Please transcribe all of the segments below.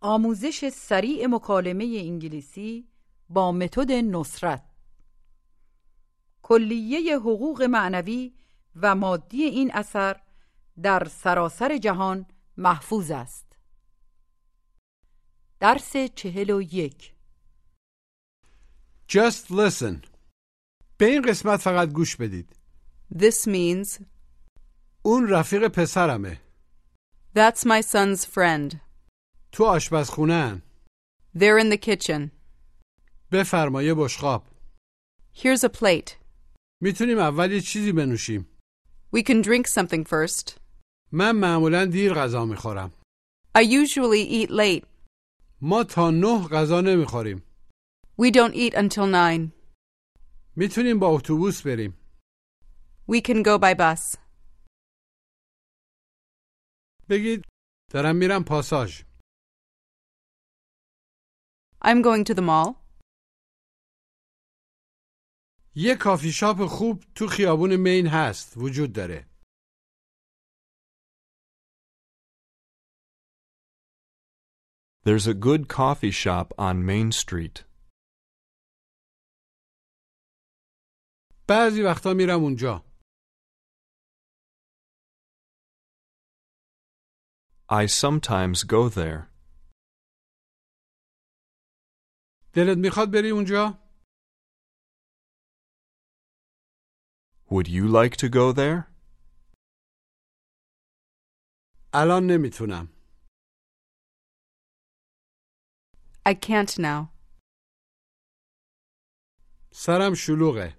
آموزش سریع مکالمه انگلیسی با متد نصرت کلیه حقوق معنوی و مادی این اثر در سراسر جهان محفوظ است درس چهل و یک Just listen. به این قسمت فقط گوش بدید. This means, اون رفیق پسرمه. that's my son's friend. تو آشپزخونه They're in the kitchen. بفرمایه بشقاب. Here's a plate. می‌تونیم اول یه چیزی بنوشیم. We can drink something first. من معمولا دیر غذا می‌خورم. I usually eat late. ما تا نه غذا نمی‌خوریم. We don't eat until 9. می‌تونیم با اتوبوس بریم. We can go by bus. بگید دارم میرم پاساژ. I'm going to the mall. یه کافی شاپ خوب تو خیابون مین هست. وجود داره. There's a good coffee shop on Main Street. بعضی وقتا میرم اونجا. I sometimes go there. دلت میخواد بری اونجا؟ Would you like to go there? الان نمیتونم. I can't now. سرم شلوغه.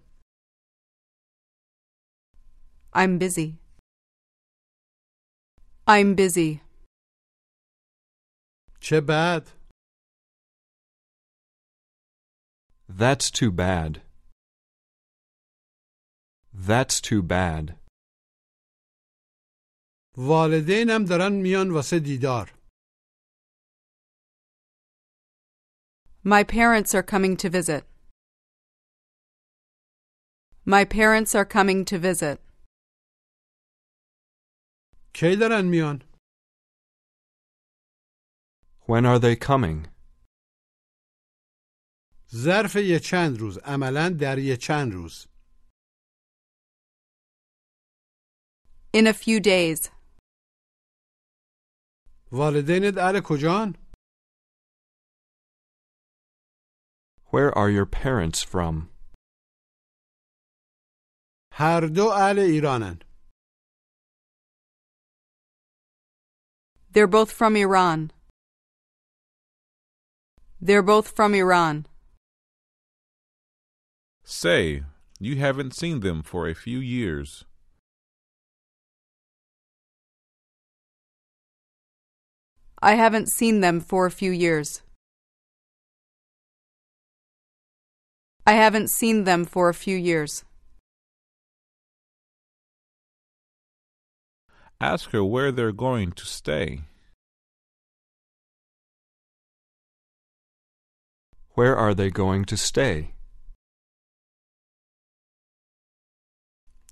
I'm busy. I'm busy. چه بد. That's too bad. That's too bad. والدینم دارن میان واسه دیدار. My parents are coming to visit. My parents are coming to visit. کی دارن میان؟ When are they coming? ظرف یه چند روز. عملا در یه چند روز. In a few days. والدینت اهل کجان؟ Where are your parents from? هر دو اهل ایرانن. They're both from Iran. They're both from Iran. Say, you haven't seen them for a few years. I haven't seen them for a few years. I haven't seen them for a few years. Ask her where they're going to stay. Where are they going to stay?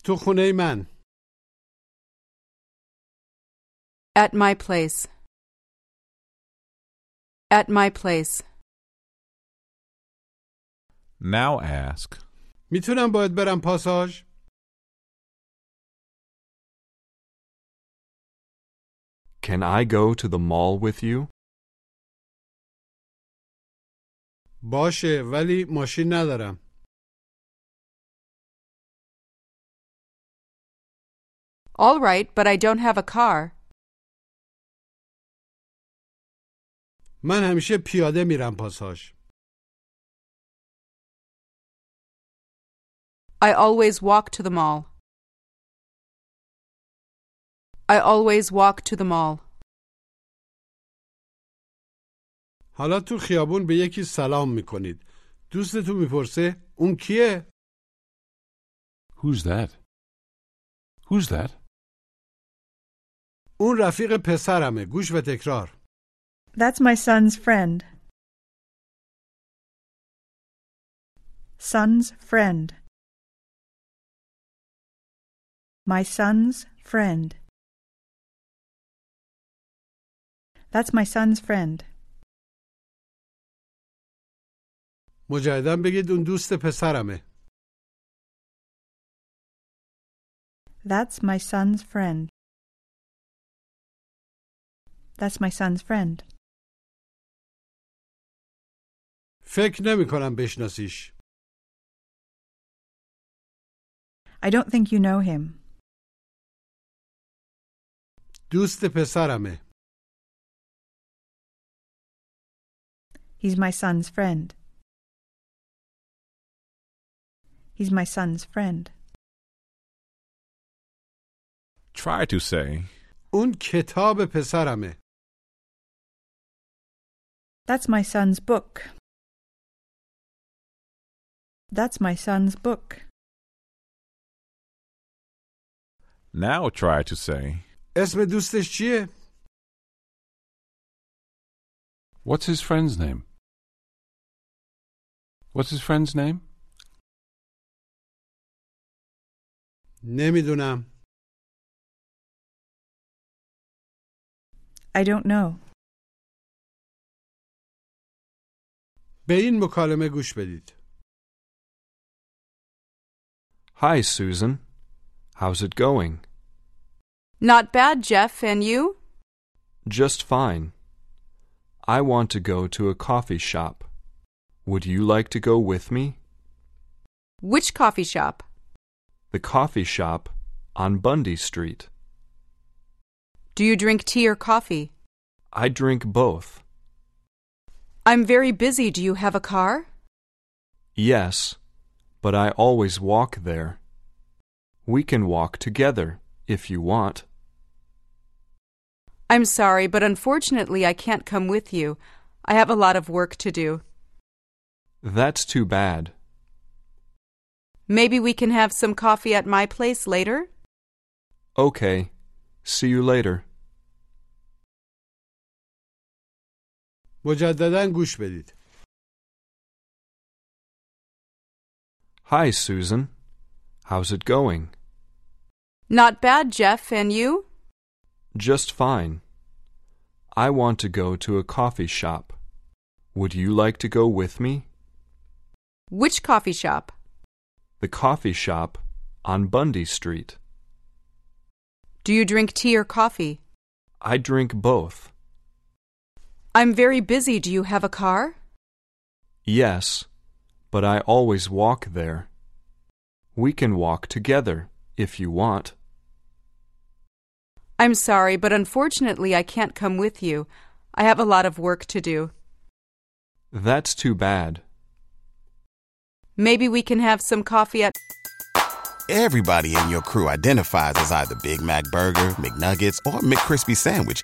تو خونه من. At my place. At my place. Now ask, میتونم باید برم پاساژ؟ Can I go to the mall with you? باشه ولی ماشین ندارم. All right, but I don't have a car. من همیشه پیاده میرم پاساژ. I always walk to the mall. I always walk to the mall. حالا تو خیابون به یکی سلام میکنید. دوستتون میپرسه اون کیه؟ Who's that? Who's that? اون رفیق پسرمه گوش و تکرار That's my son's friend. Son's friend. My son's friend. That's my son's friend. مجایدن بگید اون دوست پسرمه. That's my son's friend. That's my son's friend. فکر نمی کنم بشناسیش I don't think you know him. دوست پسرمه He's my son's friend. He's my son's friend. Try to say, اون کتاب پسرمه That's my son's book. That's my son's book. now try to say, اسم دوستش چیه؟ What's his friend's name? What's his friend's name? نمیدونم I don't know. به این مکالمه گوش بدید Hi, Susan. How's it going? Not bad, Jeff, and you? Just fine. I want to go to a coffee shop. Would you like to go with me? Which coffee shop? The coffee shop on Bundy Street. Do you drink tea or coffee? I drink both. I'm very busy. Do you have a car? Yes, but I always walk there. We can walk together if you want. I'm sorry, but unfortunately I can't come with you. I have a lot of work to do. That's too bad. Maybe we can have some coffee at my place later? Okay. See you later. مجددا گوش بدید Hi, Susan. How's it going? Not bad, Jeff, and you? Just fine. I want to go to a coffee shop. Would you like to go with me? Which coffee shop? The coffee shop on Bundy Street. Do you drink tea or coffee? I drink both. I'm very busy. Do you have a car? Yes, but I always walk there. We can walk together if you want. I'm sorry, but unfortunately I can't come with you. I have a lot of work to do. That's too bad. Maybe we can have some coffee at Everybody in your crew identifies as either Big Mac Burger, McNuggets, or McCrispy Sandwich.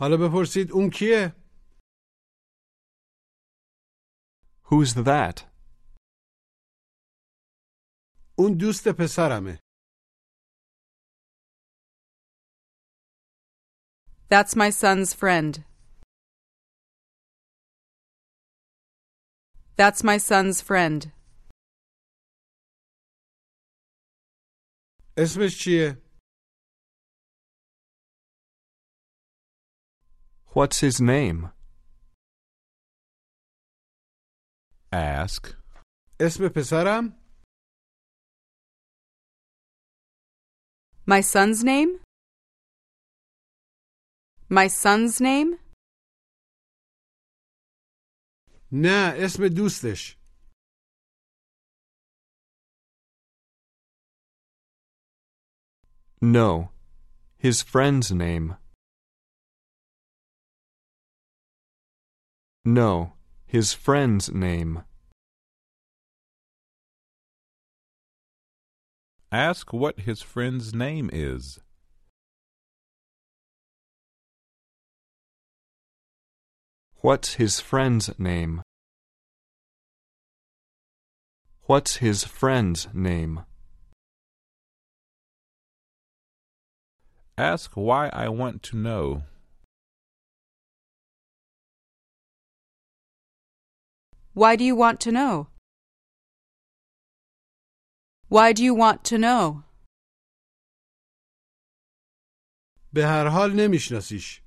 حالا بپرسید اون کیه؟ Who's that? اون دوست پسرمه That's my son's friend. That's my son's friend. اسمش چیه؟ What's his name? ask, اسم پسرم؟ My son's name? My son's name? نه اسم دوستش No. His friend's name. No. His friend's name. ask what his friend's name is. What's his friend's name? What's his friend's name? Ask why I want to know. Why do you want to know? Why do you want to know? به هر حال نمیشناسیش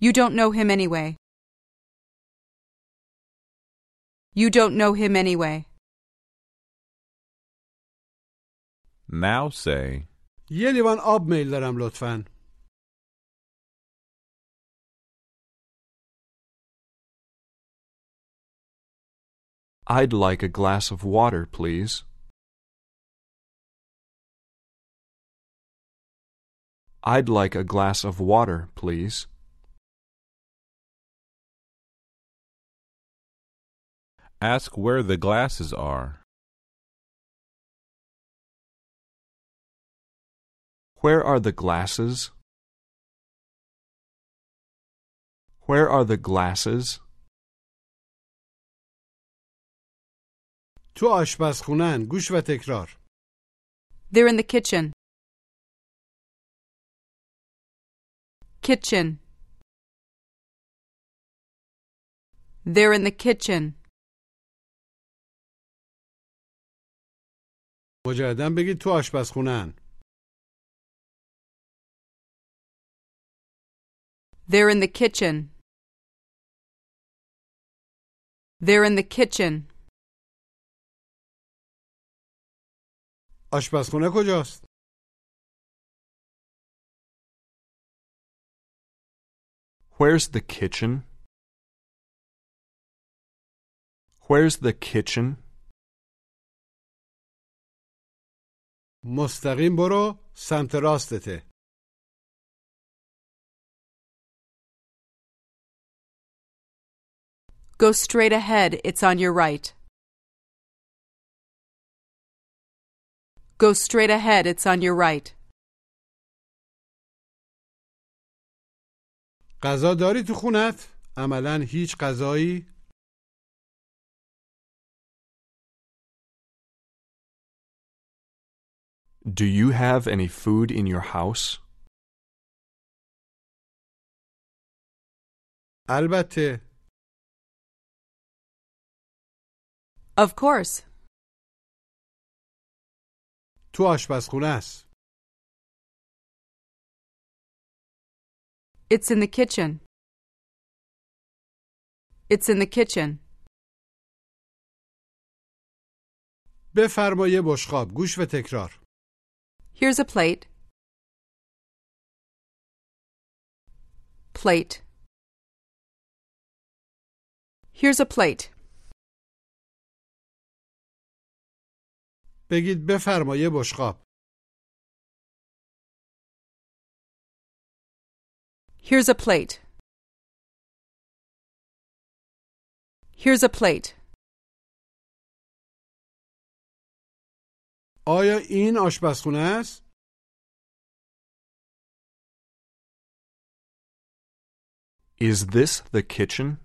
You don't know him anyway. You don't know him anyway. Now say, یه لیوان آب میل دارم لطفا I'd like a glass of water, please. I'd like a glass of water, please. ask where the glasses are. Where are the glasses? Where are the glasses? تو آشپزخونن گوش و تکرار They're in the kitchen. Kitchen. They're in the kitchen. مجددا بگید تو آشپزخونن They're in the kitchen. They're in the kitchen. آشپزخونه کجاست Where's the kitchen? Where's the kitchen? مستقیم برو سمت راستته Go straight ahead, it's on your right. Go straight ahead, it's on your right. غذا داری تو خونت عملا هیچ غذایی Do you have any food in your house? البته Of course. تو آشپزخونه است It's in the kitchen. It's in the kitchen. بفرما یه بشقاب گوش و تکرار Here's a plate. Plate. Here's a plate. بگید بفرما یه بشقاب Here's a plate. Here's a plate. آیا این آشپزخونه است Is this the kitchen?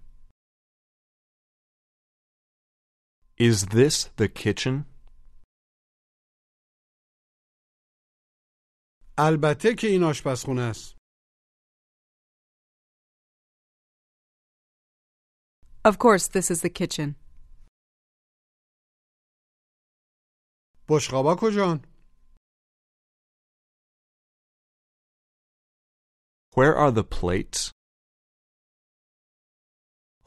Is this the kitchen? البته که این آشپزخونه است Of course, this is the kitchen. بشقابا کجان Where are the plates?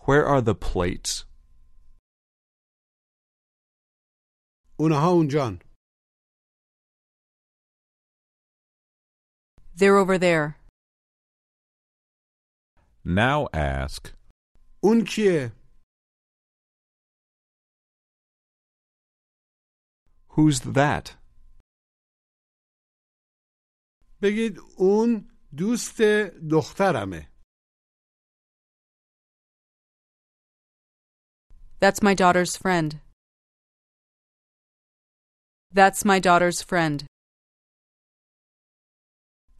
Where are the plates? اونها اونجان They're over there. Now ask, اون کیه Who's that? بگید اون دوست دخترمه That's my daughter's friend. That's my daughter's friend.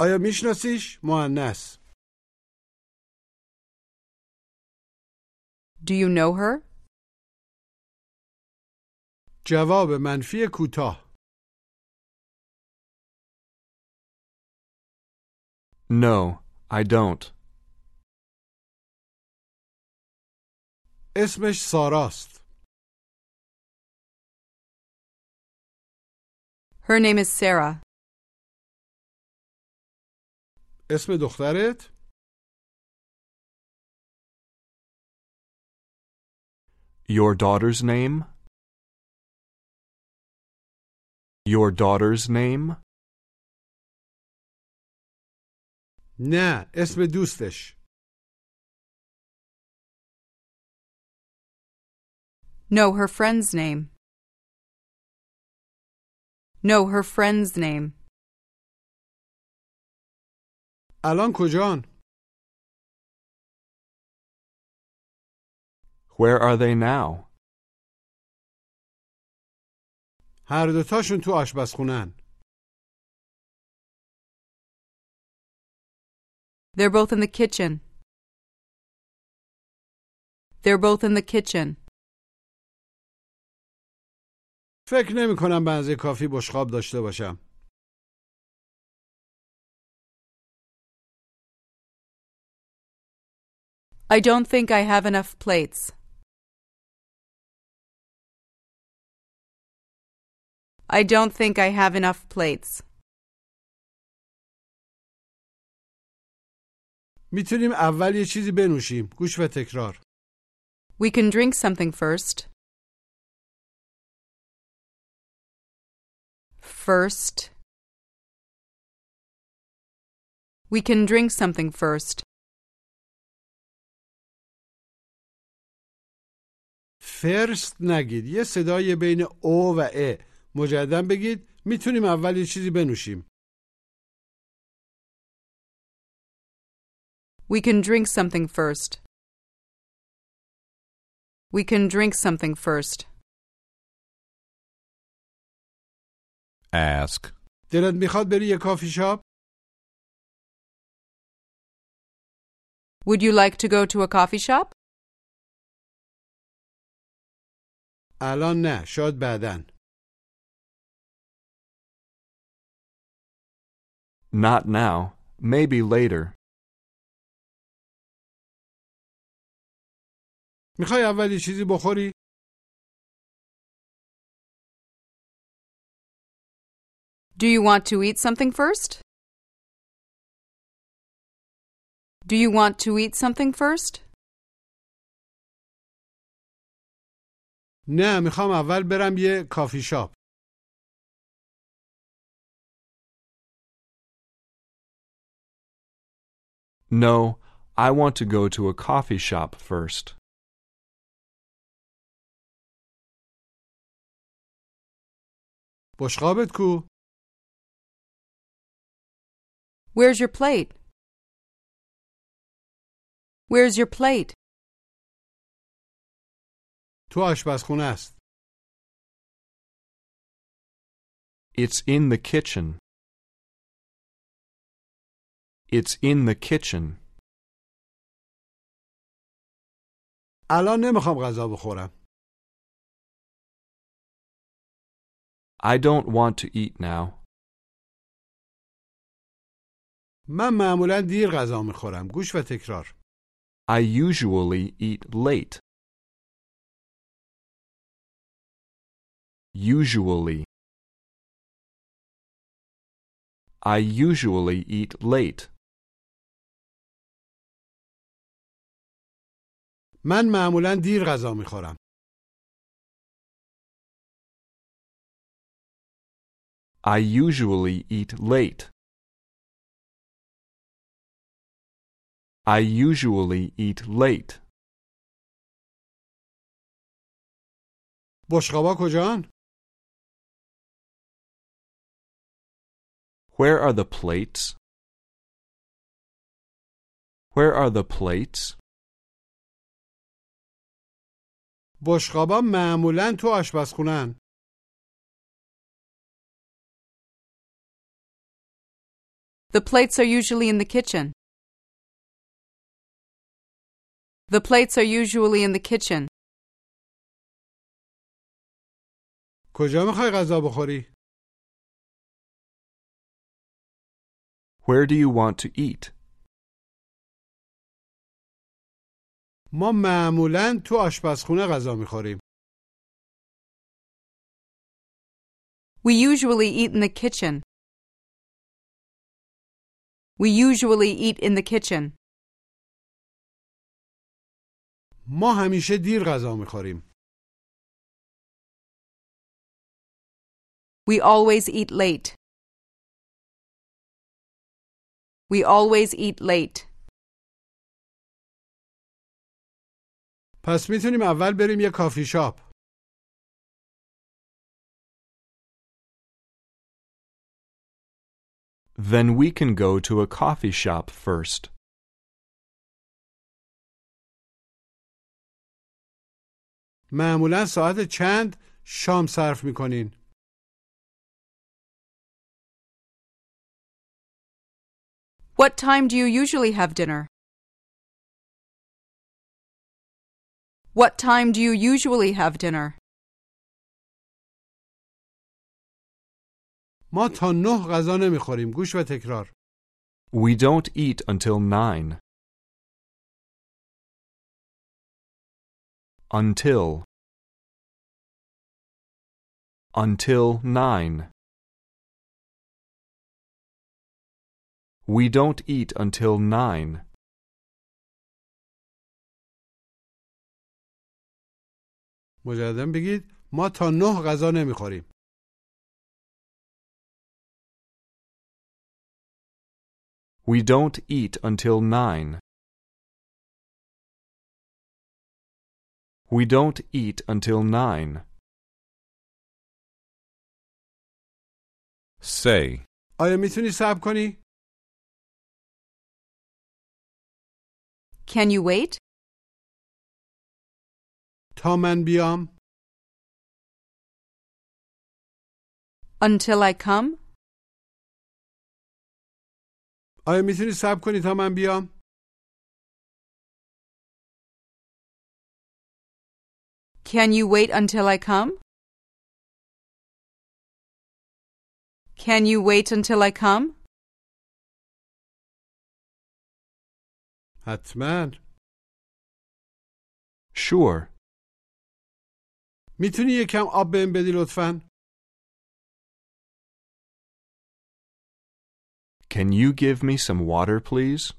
آیا میشناسیش؟ مهندس Do you know her? جواب منفی کوتاه No, I don't. اسمش ساراست Her name is Sarah. اسم دخترت Your daughter's name? Your daughter's name? نه اسم دوستش No, her friend's name. No, her friend's name. الان کجان Where are they now? هر دوتاشون تو آشپزخونن They're both in the kitchen. They're both in the kitchen. فکر نمی کنم بنزه کافی بشقاب داشته باشم I don't think I have enough plates. I don't think I have enough plates. میتونیم اول یه چیزی بنوشیم گوش و تکرار We can drink something first. First. We can drink something first. فرست نگید یه صدای بین او و ا مجددا بگید می‌تونیم اول یه چیزی بنوشیم We can drink something first. We can drink something first. Ask. دلت می‌خواد بری یه کافی شاپ Would you like to go to a coffee shop? الان نه شاید بعدن Not now. Maybe later. میخوای اول یه چیزی بخوری Do you want to eat something first? Do you want to eat something first? نه میخوام اول برم یه کافی شاپ No, I want to go to a coffee shop first. بشقابت کو Where's your plate? Where's your plate? تو آشپزخونه است It's in the kitchen. It's in the kitchen. الان نمیخوام غذا بخورم I don't want to eat now. من معمولا دیر غذا میخورم گوش و تکرار I usually eat late. Usually. I usually eat late. من معمولا دیر غذا می‌خورم I usually eat late. I usually eat late. بشقابا کجان Where are the plates? Where are the plates? بشقابا معمولا تو آشپزخونن The plates are usually in the kitchen. The plates are usually in the kitchen. کجا میخوای غذا بخوری؟ Where do you want to eat? ما معمولا تو آشپزخونه غذا میخوریم. We usually eat in the kitchen. We usually eat in the kitchen. ما همیشه دیر غذا میخوریم. We always eat late. We always eat late. پس میتونیم اول بریم یه کافی شاپ. Then we can go to a coffee shop first. معمولا ساعت چند شام صرف میکنین؟ What time do you usually have dinner? What time do you usually have dinner? ما تا نه غذا نمیخوریم. گوش و تکرار. We don't eat until nine. Until. Until nine. We don't eat until nine. مجددا بگید ما تا نه غذا نمیخوریم. We don't eat until nine. We don't eat until nine. Say. آیا میتونی صبر کنی؟ Can you wait? تا من بیام؟ Until I come? آیا میتونی صبر کنی تا من بیام؟ Can you wait until I come? Can you wait until I come? حتما. Sure. میتونی یکم آب بهم بدی لطفا؟ Can you give me some water, please?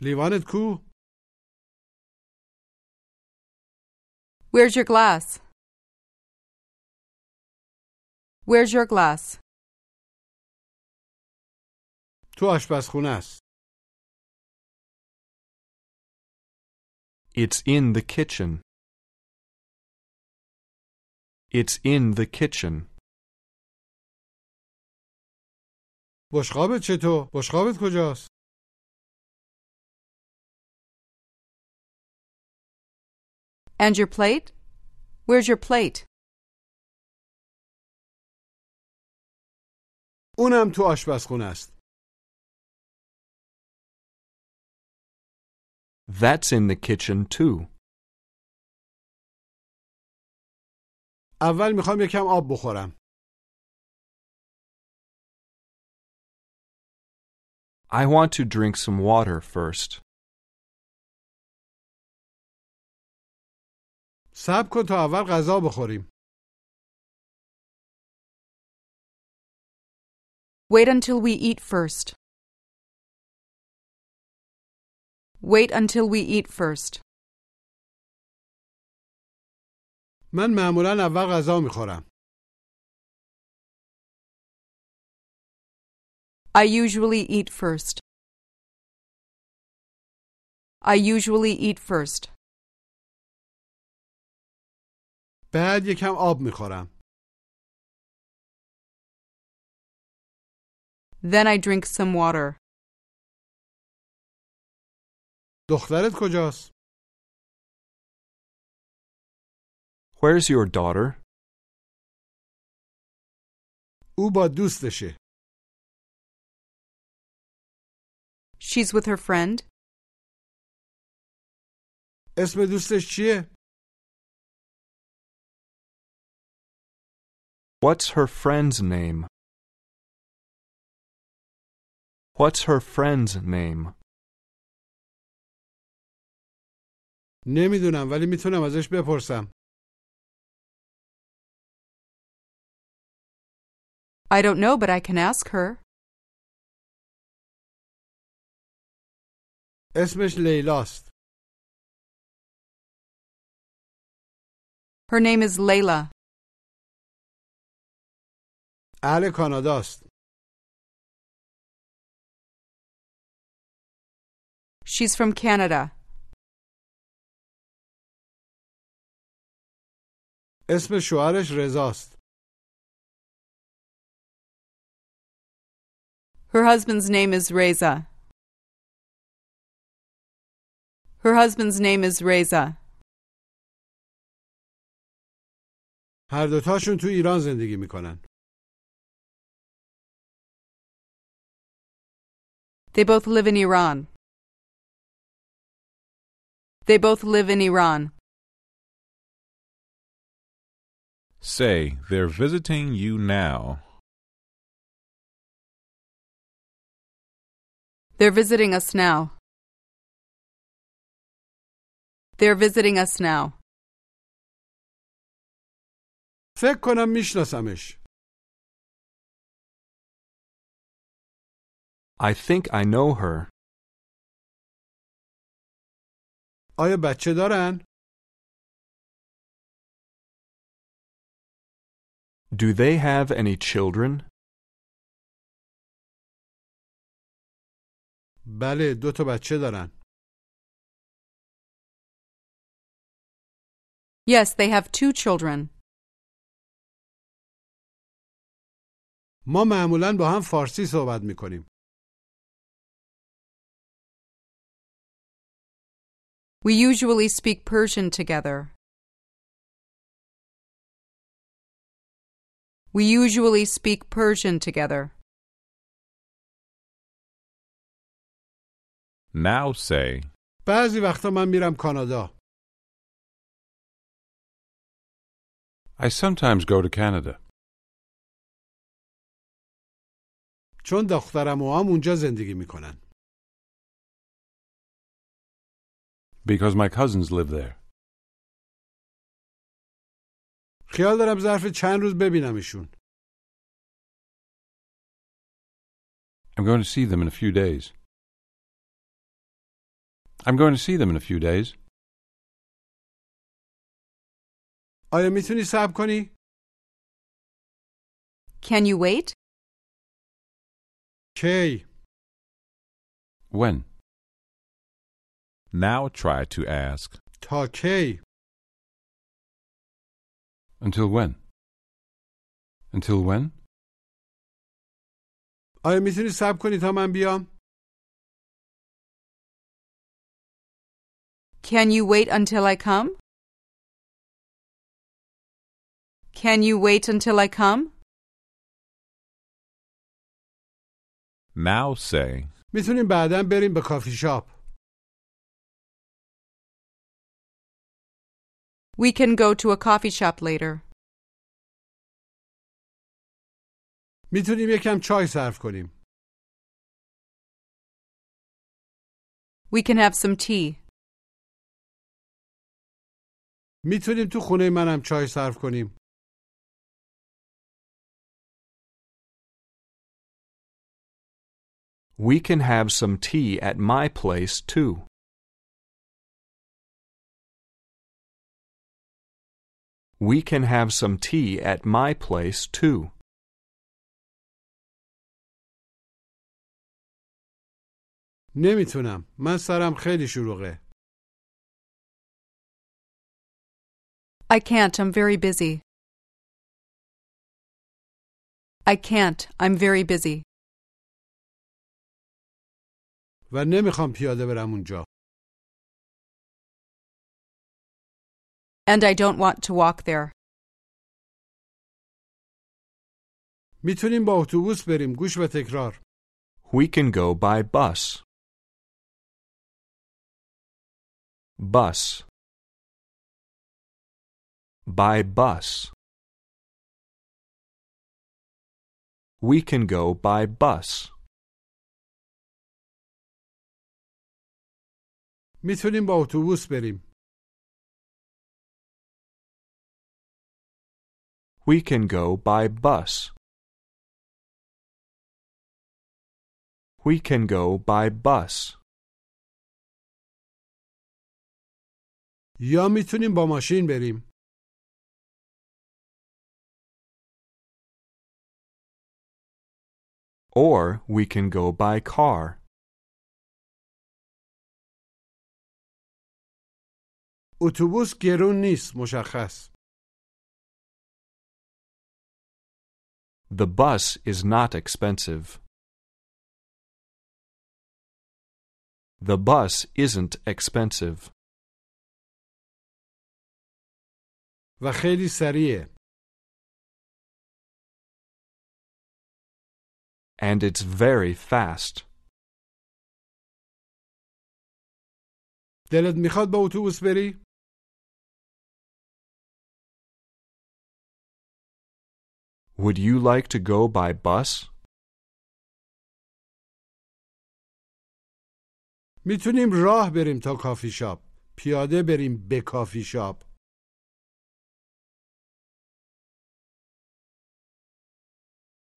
لیوانت کو؟ Where's your glass? Where's your glass? تو آشپزخونه است. It's in the kitchen. It's in the kitchen. بشقابت چطور؟ بشقابت کجاست؟ And your plate? Where's your plate? اونم تو آشپزخونه است. That's in the kitchen too. اول میخوام یکم آب بخورم. I want to drink some water first. صبر کن تا اول غذا بخوریم. Wait until we eat first. Wait until we eat first. من معمولا اول غذا میخورم. I usually eat first. I usually eat first. بعد یکم آب میخورم. Then I drink some water. دخترت کجاست؟ Where's your daughter? او با دوستشه. She's with her friend. اسم دوستش چیه؟ What's her friend's name? What's her friend's name? نمی‌دونم ولی می‌تونم ازش بپرسم. I don't know, but I can ask her. اسمش لیلاست. Her name is Layla. اهل کاناداست. She's from Canada. اسم شوهرش رضاست. Her husband's name is Reza. Her husband's name is Reza. هر دوتاشون تو ایران زندگی میکنن. They both live in Iran. They both live in Iran. Say, they're visiting you now. They're visiting us now. They're visiting us now. فکر کنم میشناسمش. I think I know her. آیا بچه دارن؟ Do they have any children? بله دو تا بچه دارن. Yes, they have two children. ما معمولا با هم فارسی صحبت میکنیم. We usually speak Persian together. We usually speak Persian together. Now say, بعضی وقتا من میرم کانادا. I sometimes go to Canada چون دخترم و هم اونجا زندگی میکنن. because my cousins live there. خیال دارم ظرف چند روز ببینمشون. I'm going to see them in a few days. I'm going to see them in a few days. آیا میتونی صبر کنی؟ Can you wait? کی؟ When? now try to ask, تا کی؟ Until when? Until when? آیا میتونی صبر کنی تا من بیام؟ Can you wait until I come? Can you wait until I come? now say, میتونیم بعدا بریم به کافی شاپ. We can go to a coffee shop later. میتونیم یکم چای صرف کنیم. We can have some tea. میتونیم تو خونه منم چای صرف کنیم. We can have some tea at my place, too. We can have some tea at my place, too. نمیتونم. من سرم خیلی شلوغه. I can't, I'm very busy. I can't, I'm very busy. و نمیخوام پیاده برم اونجا. And I don't want to walk there. میتونیم با اتوبوس بریم. گوش و تکرار. We can go by bus. Bus. By bus. We can go by bus. میتونیم با اتوبوس بریم. We can go by bus. We can go by bus. یا میتونیم با ماشین بریم Or we can go by car. اتوبوس گرون نیست مشخص The bus is not expensive. The bus isn't expensive. و خیلی سریعه And it's very fast. دلت میخواد با اتوبوس بری Would you like to go by bus? میتونیم راه بریم تا کافی شاپ پیاده بریم به کافی شاپ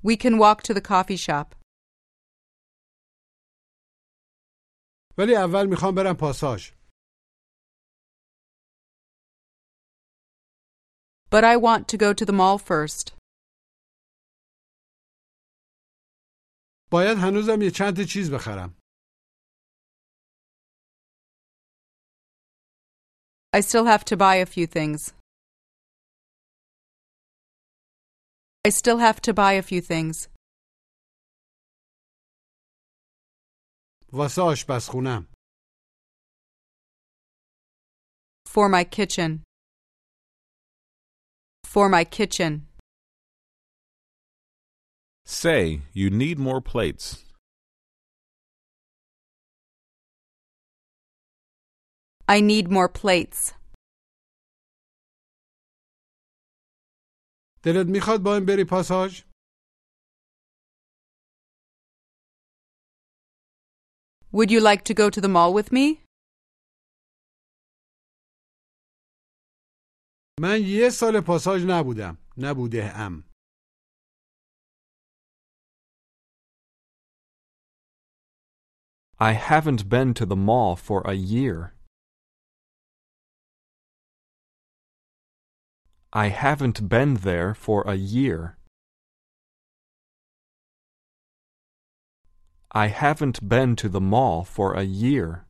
We can walk to the coffee shop. ولی اول میخوام برم پاساژ But I want to go to the mall first. باید هنوزم یه چند تا چیز بخرم I still have to buy a few things. I still have to buy a few things. واسه آشپزخونم For my kitchen. For my kitchen. Say, you need more plates. I need more plates. دلت میخواد با این بری پاساژ Would you like to go to the mall with me? من یه سال پاساژ نبودم نبوده ام I haven't been to the mall for a year. I haven't been there for a year. I haven't been to the mall for a year.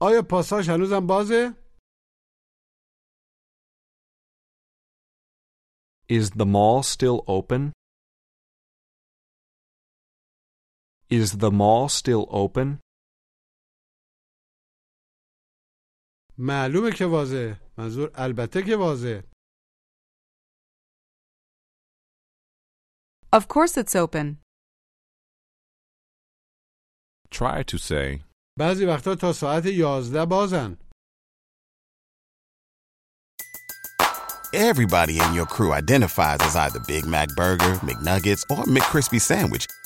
آیا پاساژ هنوزم بازه؟ Is the mall still open? Is the mall still open? معلومه که واضحه منظور البته که واضحه Of course it's open. Try to say, بعضی وقتا تا ساعت یازده بازن Everybody in your crew identifies as either Big Mac Burger, McNuggets, or McCrispy Sandwich.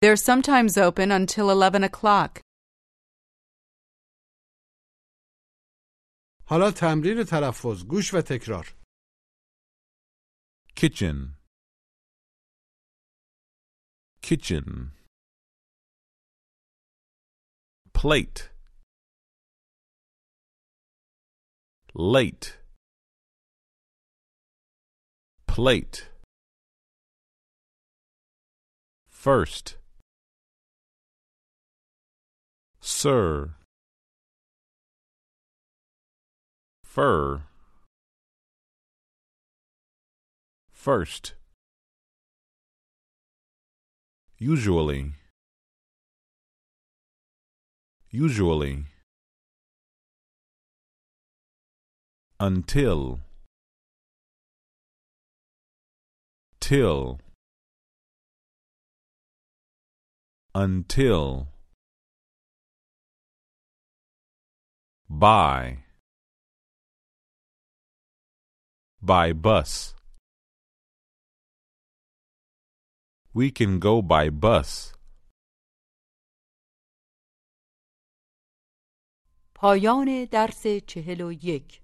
They're sometimes open until 11 o'clock. حالا تمرین تلفظ گوش و تکرار kitchen. Kitchen. Plate. Late. Plate. First. Sir. Fur. First. Usually. Usually. Until. Till. Until. By. By bus. We can go by bus. پایان درس چهل و یک